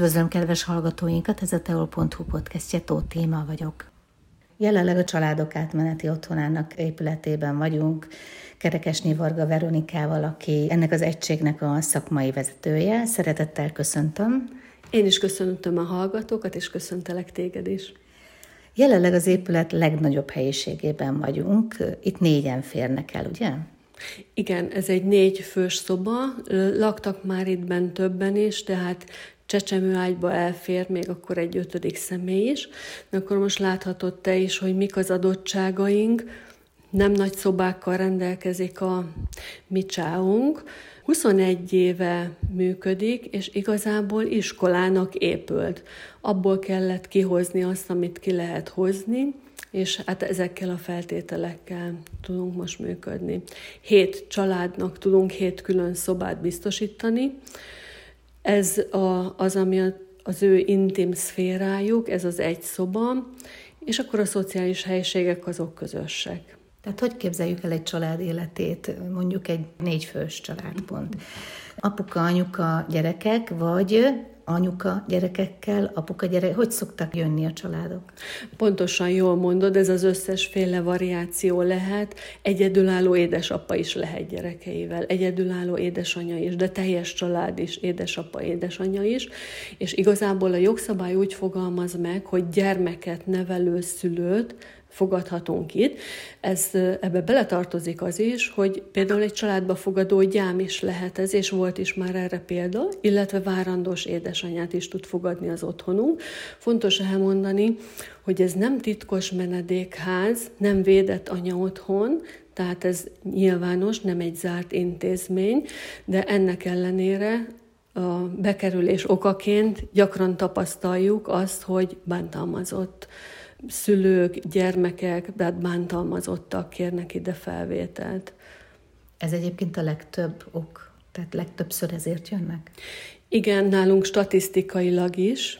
Üdvözlöm kedves hallgatóinkat, ez a teol.hu podcastje, Tóth Téma vagyok. Jelenleg a Családok Átmeneti Otthonának épületében vagyunk, Kerekesné Varga Veronikával, aki ennek az egységnek a szakmai vezetője. Szeretettel köszöntöm. Én is köszöntöm a hallgatókat, és köszöntelek téged is. Jelenleg az épület legnagyobb helyiségében vagyunk. Itt négyen férnek el, ugye? Igen, ez egy négy fős szoba, laktak már itt bent többen is, tehát csecsemőágyba elfér még akkor egy ötödik személy is, de akkor most láthatod te is, hogy mik az adottságaink, nem nagy szobákkal rendelkezik a mi csáunk, 21 éve működik, és igazából iskolának épült. Abból kellett kihozni azt, amit ki lehet hozni, és hát ezekkel a feltételekkel tudunk most működni. Hét családnak tudunk hét külön szobát biztosítani. Ez a, az, ami az ő intim szférájuk, ez az egy szoba, és akkor a szociális helyiségek azok közösek. Tehát hogy képzeljük el egy család életét, mondjuk egy négyfős családpont? Apuka, anyuka, gyerekek, vagy anyuka gyerekekkel, apuka gyerek, hogy szoktak jönni a családok? Pontosan jól mondod, ez az összesféle variáció lehet. Egyedülálló édesapa is lehet gyerekeivel, egyedülálló édesanyja is, de teljes család is, édesapa, édesanyja is. És igazából a jogszabály úgy fogalmaz meg, hogy gyermeket nevelő szülőt fogadhatunk itt. Ez, ebbe beletartozik az is, hogy például egy családba fogadó gyám is lehet ez, és volt is már erre példa, illetve várandós édesanyát is tud fogadni az otthonunk. Fontos elmondani, hogy ez nem titkos menedékház, nem védett anya otthon, tehát ez nyilvános, nem egy zárt intézmény, de ennek ellenére a bekerülés okaként gyakran tapasztaljuk azt, hogy bántalmazott szülők, gyermekek, bántalmazottak kérnek ide felvételt. Ez egyébként a legtöbb ok, tehát legtöbbször ezért jönnek? Igen, nálunk statisztikailag is,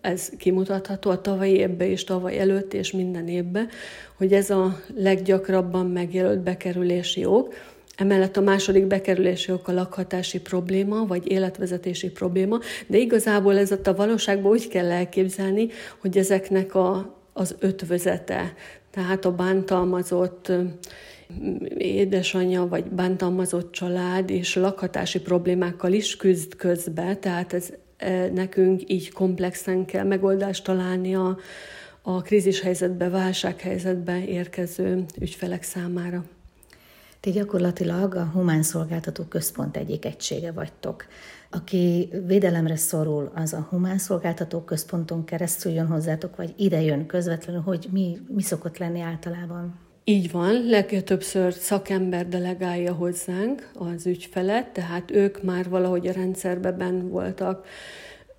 ez kimutatható a tavalyi évben és tavaly előtt és minden évben, hogy ez a leggyakrabban megjelölt bekerülési ok, Emellett a második bekerülési ok a lakhatási probléma, vagy életvezetési probléma, de igazából ez a valóságban úgy kell elképzelni, hogy ezeknek a az ötvözete. Tehát a bántalmazott édesanyja vagy bántalmazott család és lakhatási problémákkal is küzd közbe, tehát ez nekünk így komplexen kell megoldást találni a, a krízishelyzetbe, válsághelyzetbe érkező ügyfelek számára. Ti gyakorlatilag a Humán Szolgáltató Központ egyik egysége vagytok. Aki védelemre szorul, az a Humán Szolgáltató Központon keresztül jön hozzátok, vagy ide jön közvetlenül, hogy mi, mi szokott lenni általában? Így van, legtöbbször szakember delegálja hozzánk az ügyfelet, tehát ők már valahogy a rendszerben voltak,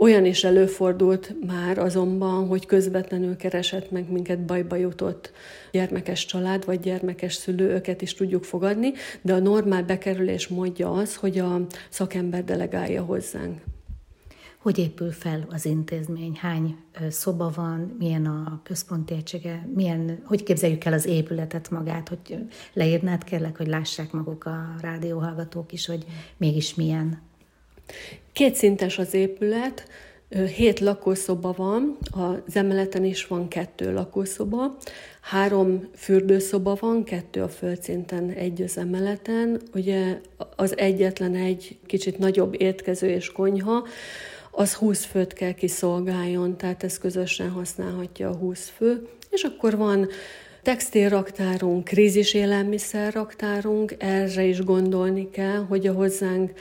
olyan is előfordult már azonban, hogy közvetlenül keresett meg minket bajba jutott gyermekes család vagy gyermekes szülő, őket is tudjuk fogadni, de a normál bekerülés módja az, hogy a szakember delegálja hozzánk. Hogy épül fel az intézmény? Hány szoba van? Milyen a központi egysége? Milyen, hogy képzeljük el az épületet magát? Hogy leírnád kérlek, hogy lássák maguk a rádióhallgatók is, hogy mégis milyen? Kétszintes az épület, hét lakószoba van, az emeleten is van kettő lakószoba, három fürdőszoba van, kettő a földszinten, egy az emeleten. Ugye az egyetlen egy kicsit nagyobb étkező és konyha, az 20 főt kell kiszolgáljon, tehát ezt közösen használhatja a 20 fő. És akkor van textilraktárunk, krízis élelmiszerraktárunk, erre is gondolni kell, hogy a hozzánk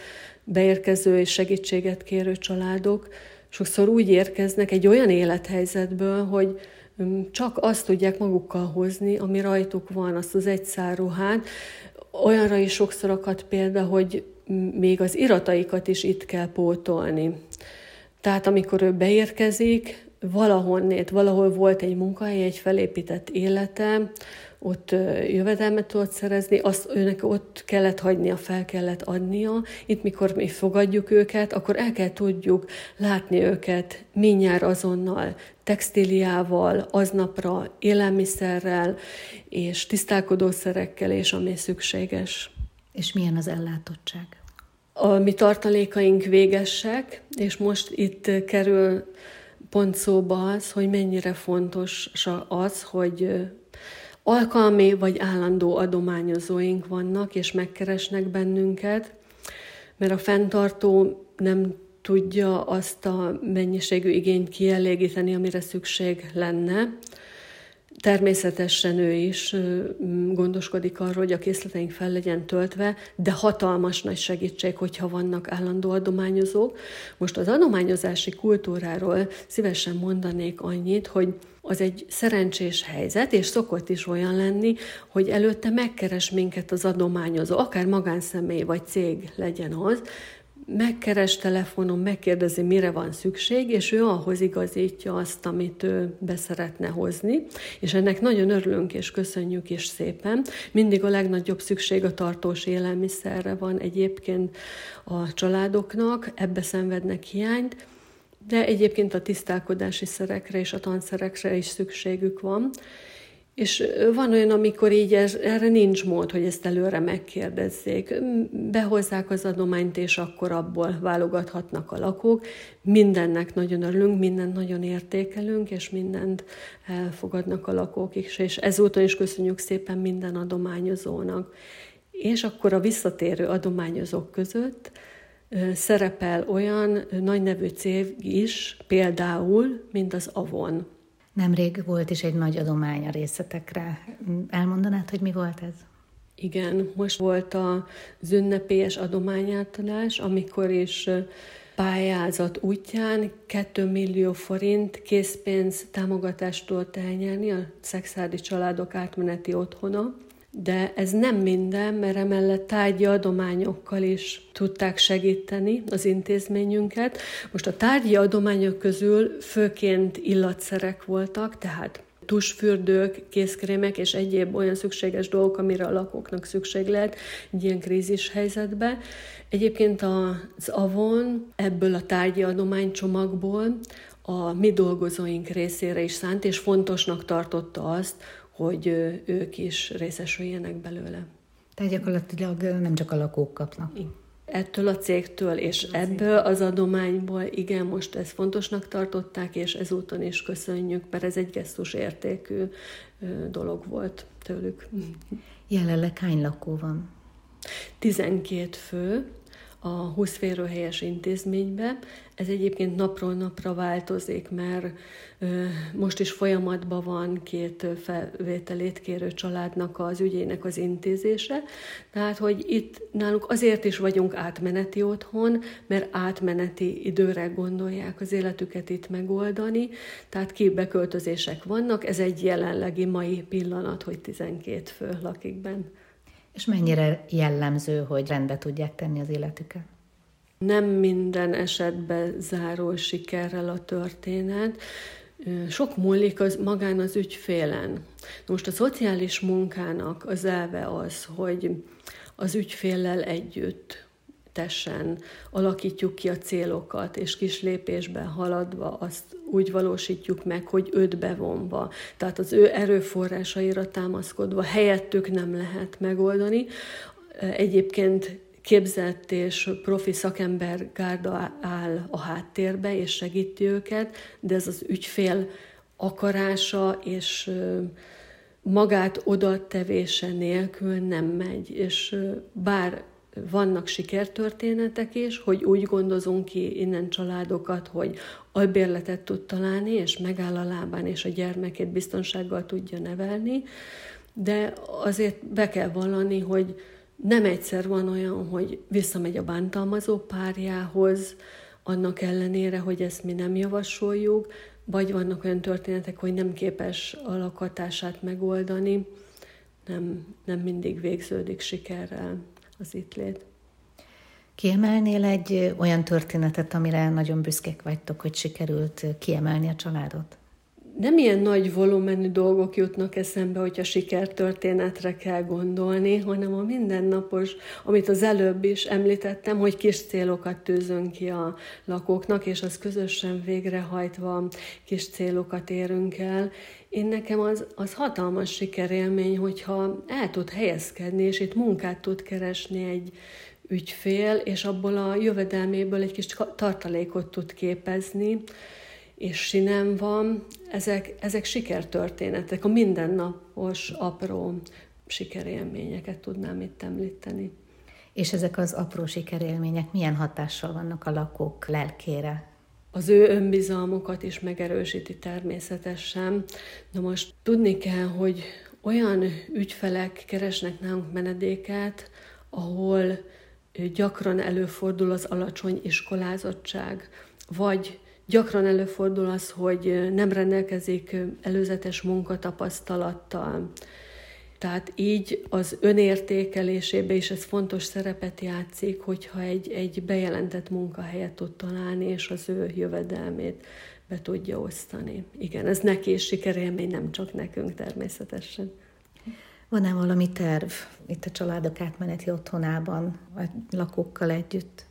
beérkező és segítséget kérő családok sokszor úgy érkeznek egy olyan élethelyzetből, hogy csak azt tudják magukkal hozni, ami rajtuk van, azt az egy ruhát. Olyanra is sokszor akad példa, hogy még az irataikat is itt kell pótolni. Tehát amikor ő beérkezik, valahonnét, valahol volt egy munkahely, egy felépített élete, ott jövedelmet tudott szerezni, azt őnek ott kellett hagynia, fel kellett adnia. Itt, mikor mi fogadjuk őket, akkor el kell tudjuk látni őket mindjárt azonnal, textíliával, aznapra, élelmiszerrel és tisztálkodószerekkel, és ami szükséges. És milyen az ellátottság? A mi tartalékaink végesek, és most itt kerül pont szóba az, hogy mennyire fontos az, hogy alkalmi vagy állandó adományozóink vannak, és megkeresnek bennünket, mert a fenntartó nem tudja azt a mennyiségű igényt kielégíteni, amire szükség lenne. Természetesen ő is gondoskodik arról, hogy a készleteink fel legyen töltve, de hatalmas nagy segítség, hogyha vannak állandó adományozók. Most az adományozási kultúráról szívesen mondanék annyit, hogy az egy szerencsés helyzet, és szokott is olyan lenni, hogy előtte megkeres minket az adományozó, akár magánszemély vagy cég legyen az, megkeres telefonon, megkérdezi, mire van szükség, és ő ahhoz igazítja azt, amit ő beszeretne hozni, és ennek nagyon örülünk és köszönjük is szépen. Mindig a legnagyobb szükség a tartós élelmiszerre van egyébként a családoknak, ebbe szenvednek hiányt, de egyébként a tisztálkodási szerekre és a tanszerekre is szükségük van. És van olyan, amikor így ez, erre nincs mód, hogy ezt előre megkérdezzék. Behozzák az adományt, és akkor abból válogathatnak a lakók. Mindennek nagyon örülünk, mindent nagyon értékelünk, és mindent elfogadnak a lakók is. És ezúton is köszönjük szépen minden adományozónak. És akkor a visszatérő adományozók között szerepel olyan nagy nevű cég is, például, mint az Avon. Nemrég volt is egy nagy adomány a részletekre. Elmondanád, hogy mi volt ez? Igen, most volt az ünnepélyes adományátadás, amikor is pályázat útján 2 millió forint készpénz támogatást tudott elnyerni a szexádi családok átmeneti otthona de ez nem minden, mert emellett tárgyi adományokkal is tudták segíteni az intézményünket. Most a tárgyi adományok közül főként illatszerek voltak, tehát tusfürdők, készkrémek és egyéb olyan szükséges dolgok, amire a lakóknak szükség lehet egy ilyen krízis helyzetbe. Egyébként az Avon ebből a tárgyi adománycsomagból a mi dolgozóink részére is szánt, és fontosnak tartotta azt, hogy ők is részesüljenek belőle. Tehát gyakorlatilag nem csak a lakók kapnak. Ettől a cégtől és a ebből az adományból, igen, most ezt fontosnak tartották, és ezúton is köszönjük, mert ez egy gesztus értékű dolog volt tőlük. Jelenleg hány lakó van? 12 fő, a 20 férőhelyes intézménybe. Ez egyébként napról napra változik, mert most is folyamatban van két felvételét kérő családnak az ügyének az intézése. Tehát, hogy itt náluk azért is vagyunk átmeneti otthon, mert átmeneti időre gondolják az életüket itt megoldani, tehát kibeköltözések vannak, ez egy jelenlegi mai pillanat, hogy 12 fő lakik benne. És mennyire jellemző, hogy rendbe tudják tenni az életüket? Nem minden esetben zárul sikerrel a történet. Sok múlik az magán az ügyfélen. Most a szociális munkának az elve az, hogy az ügyféllel együtt tessen, alakítjuk ki a célokat, és kis lépésben haladva azt úgy valósítjuk meg, hogy őt bevonva, tehát az ő erőforrásaira támaszkodva helyettük nem lehet megoldani. Egyébként képzett és profi szakember gárda áll a háttérbe, és segíti őket, de ez az ügyfél akarása és magát odatevése nélkül nem megy, és bár vannak sikertörténetek is, hogy úgy gondozunk ki innen családokat, hogy albérletet tud találni, és megáll a lábán, és a gyermekét biztonsággal tudja nevelni, de azért be kell vallani, hogy nem egyszer van olyan, hogy visszamegy a bántalmazó párjához, annak ellenére, hogy ezt mi nem javasoljuk, vagy vannak olyan történetek, hogy nem képes a lakhatását megoldani, nem, nem mindig végződik sikerrel az itt lét. Kiemelnél egy olyan történetet, amire nagyon büszkék vagytok, hogy sikerült kiemelni a családot? Nem ilyen nagy volumenű dolgok jutnak eszembe, hogyha sikertörténetre kell gondolni, hanem a mindennapos, amit az előbb is említettem, hogy kis célokat tűzünk ki a lakóknak, és az közösen végrehajtva kis célokat érünk el, én nekem az, az hatalmas sikerélmény, hogyha el tud helyezkedni, és itt munkát tud keresni egy ügyfél, és abból a jövedelméből egy kis tartalékot tud képezni, és sinem van, ezek, ezek sikertörténetek, a mindennapos, apró sikerélményeket tudnám itt említeni. És ezek az apró sikerélmények milyen hatással vannak a lakók lelkére? Az ő önbizalmukat is megerősíti természetesen. Na most tudni kell, hogy olyan ügyfelek keresnek nálunk menedéket, ahol gyakran előfordul az alacsony iskolázottság, vagy gyakran előfordul az, hogy nem rendelkezik előzetes munkatapasztalattal, tehát így az önértékelésébe is ez fontos szerepet játszik, hogyha egy, egy bejelentett munkahelyet tud találni, és az ő jövedelmét be tudja osztani. Igen, ez neki is sikerélmény, nem csak nekünk természetesen. Van-e valami terv itt a családok átmeneti otthonában, a lakókkal együtt?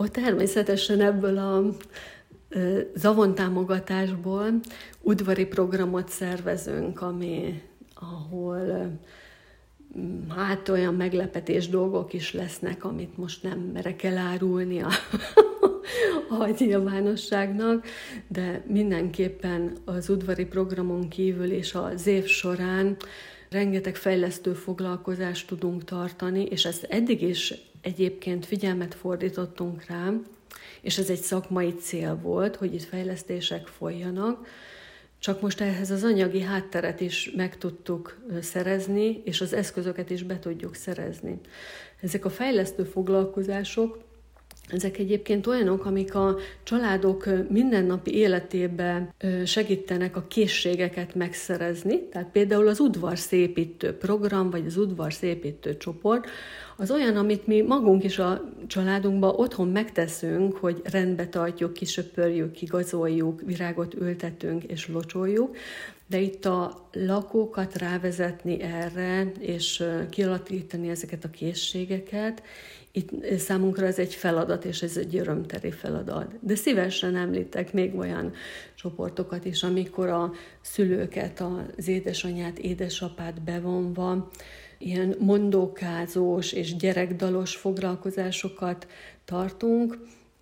Ó, természetesen ebből a zavontámogatásból udvari programot szervezünk, ami ahol hát olyan meglepetés dolgok is lesznek, amit most nem merek elárulni a, a nyilvánosságnak, de mindenképpen az udvari programon kívül és az év során rengeteg fejlesztő foglalkozást tudunk tartani, és ezt eddig is egyébként figyelmet fordítottunk rá, és ez egy szakmai cél volt, hogy itt fejlesztések folyjanak, csak most ehhez az anyagi hátteret is meg tudtuk szerezni, és az eszközöket is be tudjuk szerezni. Ezek a fejlesztő foglalkozások, ezek egyébként olyanok, amik a családok mindennapi életébe segítenek a készségeket megszerezni. Tehát például az udvarszépítő program, vagy az udvarszépítő csoport, az olyan, amit mi magunk is a családunkban otthon megteszünk, hogy rendbe tartjuk, kisöpörjük, kigazoljuk, virágot ültetünk és locsoljuk, de itt a lakókat rávezetni erre, és kialakítani ezeket a készségeket, itt számunkra ez egy feladat, és ez egy örömteri feladat. De szívesen említek még olyan csoportokat is, amikor a szülőket, az édesanyát, édesapát bevonva, ilyen mondókázós és gyerekdalos foglalkozásokat tartunk,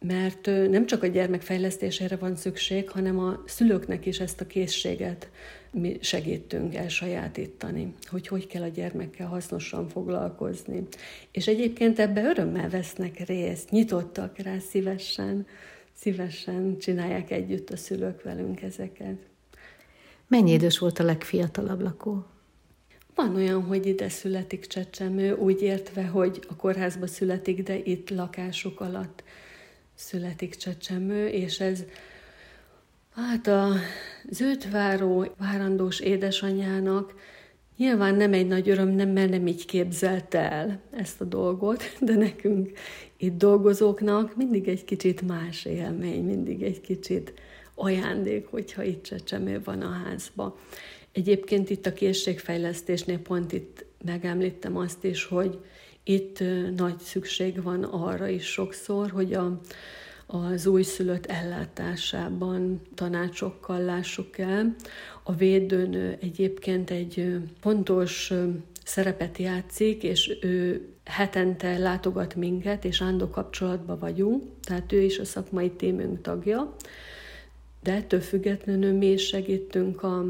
mert nem csak a gyermek fejlesztésére van szükség, hanem a szülőknek is ezt a készséget mi segítünk elsajátítani, hogy hogy kell a gyermekkel hasznosan foglalkozni. És egyébként ebbe örömmel vesznek részt, nyitottak rá szívesen, szívesen csinálják együtt a szülők velünk ezeket. Mennyi idős volt a legfiatalabb lakó? Van olyan, hogy ide születik csecsemő, úgy értve, hogy a kórházba születik, de itt lakásuk alatt születik csecsemő, és ez hát a zöldváró várandós édesanyának nyilván nem egy nagy öröm, nem, mert nem így képzelte el ezt a dolgot, de nekünk itt dolgozóknak mindig egy kicsit más élmény, mindig egy kicsit ajándék, hogyha itt csecsemő van a házba. Egyébként itt a készségfejlesztésnél pont itt megemlítem azt is, hogy itt nagy szükség van arra is sokszor, hogy a, az újszülött ellátásában tanácsokkal lássuk el. A védőnő egyébként egy fontos szerepet játszik, és ő hetente látogat minket, és ándó kapcsolatban vagyunk, tehát ő is a szakmai témünk tagja, de ettől függetlenül mi is segítünk a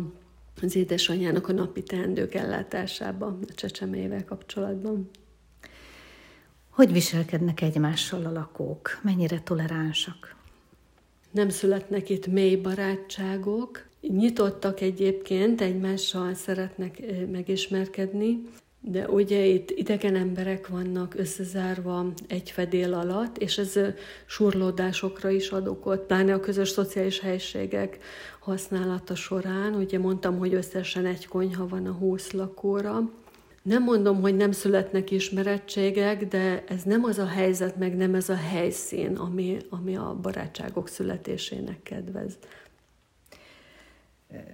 az édesanyjának a napi teendők ellátásában, a csecsemével kapcsolatban. Hogy viselkednek egymással a lakók? Mennyire toleránsak? Nem születnek itt mély barátságok, nyitottak egyébként, egymással szeretnek megismerkedni, de ugye itt idegen emberek vannak összezárva egy fedél alatt, és ez surlódásokra is ad okot, pláne a közös szociális helységek használata során. Ugye mondtam, hogy összesen egy konyha van a 20 lakóra. Nem mondom, hogy nem születnek ismerettségek, de ez nem az a helyzet, meg nem ez a helyszín, ami, ami a barátságok születésének kedvez.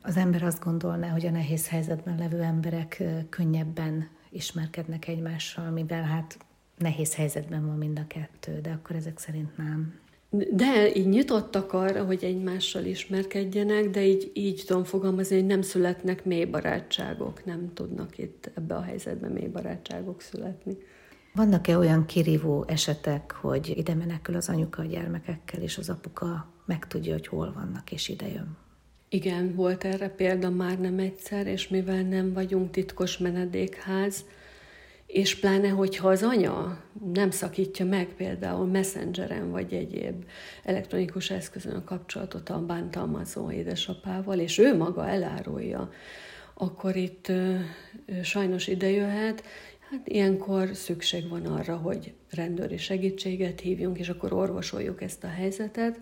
Az ember azt gondolná, hogy a nehéz helyzetben levő emberek könnyebben ismerkednek egymással, mivel hát nehéz helyzetben van mind a kettő, de akkor ezek szerint nem. De így nyitottak arra, hogy egymással ismerkedjenek, de így, így tudom fogalmazni, hogy nem születnek mély barátságok, nem tudnak itt ebbe a helyzetben mély barátságok születni. Vannak-e olyan kirívó esetek, hogy ide menekül az anyuka a gyermekekkel, és az apuka megtudja, hogy hol vannak, és ide jön? Igen, volt erre példa már nem egyszer, és mivel nem vagyunk titkos menedékház, és pláne, hogyha az anya nem szakítja meg például messengeren vagy egyéb elektronikus eszközön a kapcsolatot a bántalmazó édesapával, és ő maga elárulja, akkor itt ö, sajnos ide jöhet, Hát ilyenkor szükség van arra, hogy rendőri segítséget hívjunk, és akkor orvosoljuk ezt a helyzetet.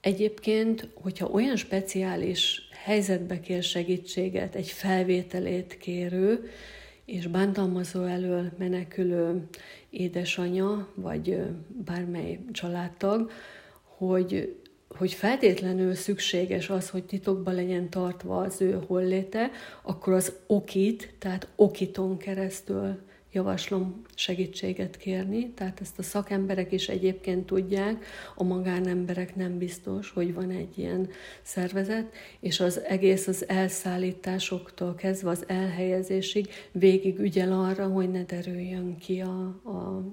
Egyébként, hogyha olyan speciális helyzetbe kér segítséget egy felvételét kérő, és bántalmazó elől menekülő édesanya, vagy bármely családtag, hogy, hogy feltétlenül szükséges az, hogy titokban legyen tartva az ő holléte, akkor az okit, tehát okiton keresztül javaslom segítséget kérni, tehát ezt a szakemberek is egyébként tudják, a magánemberek nem biztos, hogy van egy ilyen szervezet, és az egész az elszállításoktól kezdve az elhelyezésig végig ügyel arra, hogy ne derüljön ki a, a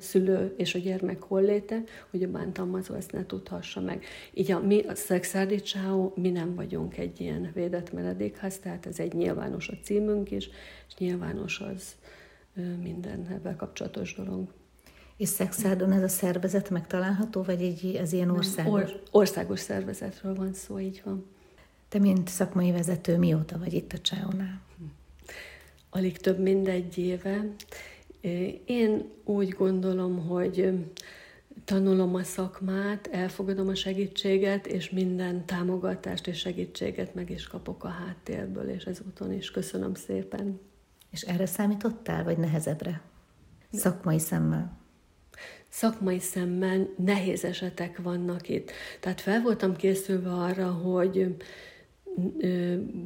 szülő és a gyermek holléte, hogy a bántalmazó ezt ne tudhassa meg. Így a, mi a Szexárdi Csáó, mi nem vagyunk egy ilyen védett menedékház, tehát ez egy nyilvános a címünk is, és nyilvános az, minden ebben kapcsolatos dolog. És Szexádon ez a szervezet megtalálható, vagy egy, ez ilyen országos? Or, országos szervezetről van szó, így van. Te, mint szakmai vezető, mióta vagy itt a Csáonál? Alig több mint egy éve. Én úgy gondolom, hogy tanulom a szakmát, elfogadom a segítséget, és minden támogatást és segítséget meg is kapok a háttérből, és ezúton is köszönöm szépen. És erre számítottál, vagy nehezebbre? Szakmai szemmel? Szakmai szemmel nehéz esetek vannak itt. Tehát fel voltam készülve arra, hogy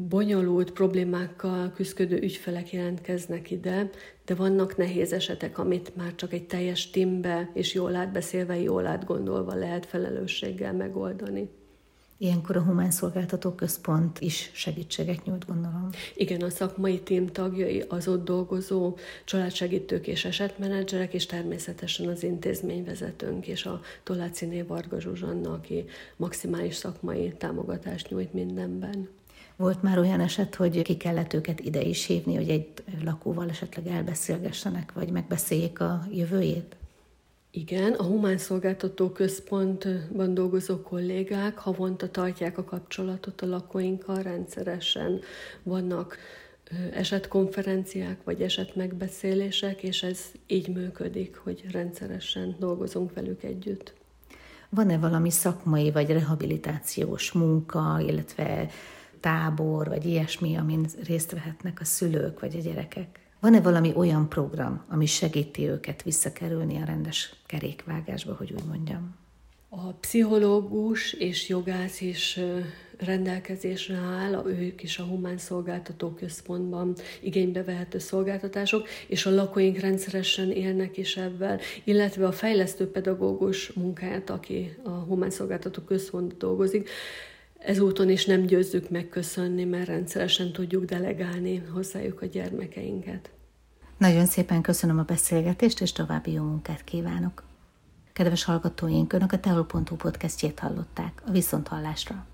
bonyolult problémákkal küzdő ügyfelek jelentkeznek ide, de vannak nehéz esetek, amit már csak egy teljes timbe és jól átbeszélve, jól átgondolva lehet felelősséggel megoldani. Ilyenkor a Humán Szolgáltató Központ is segítséget nyújt, gondolom. Igen, a szakmai tím tagjai, az ott dolgozó családsegítők és esetmenedzserek, és természetesen az intézményvezetőnk és a Toláciné Varga Zsuzsanna, aki maximális szakmai támogatást nyújt mindenben. Volt már olyan eset, hogy ki kellett őket ide is hívni, hogy egy lakóval esetleg elbeszélgessenek, vagy megbeszéljék a jövőjét? Igen, a Humán Szolgáltató Központban dolgozó kollégák havonta tartják a kapcsolatot a lakóinkkal rendszeresen. Vannak esetkonferenciák vagy esetmegbeszélések, és ez így működik, hogy rendszeresen dolgozunk velük együtt. Van-e valami szakmai vagy rehabilitációs munka, illetve tábor, vagy ilyesmi, amin részt vehetnek a szülők vagy a gyerekek? Van-e valami olyan program, ami segíti őket visszakerülni a rendes kerékvágásba, hogy úgy mondjam? A pszichológus és jogász is rendelkezésre áll, ők is a Humán Szolgáltató Központban igénybe vehető szolgáltatások, és a lakóink rendszeresen élnek is ebben, illetve a fejlesztő pedagógus munkáját, aki a Humán Szolgáltató Központban dolgozik, ezúton is nem győzzük megköszönni, mert rendszeresen tudjuk delegálni hozzájuk a gyermekeinket. Nagyon szépen köszönöm a beszélgetést, és további jó munkát kívánok. Kedves hallgatóink, Önök a Teol.hu podcastjét hallották, a Viszonthallásra.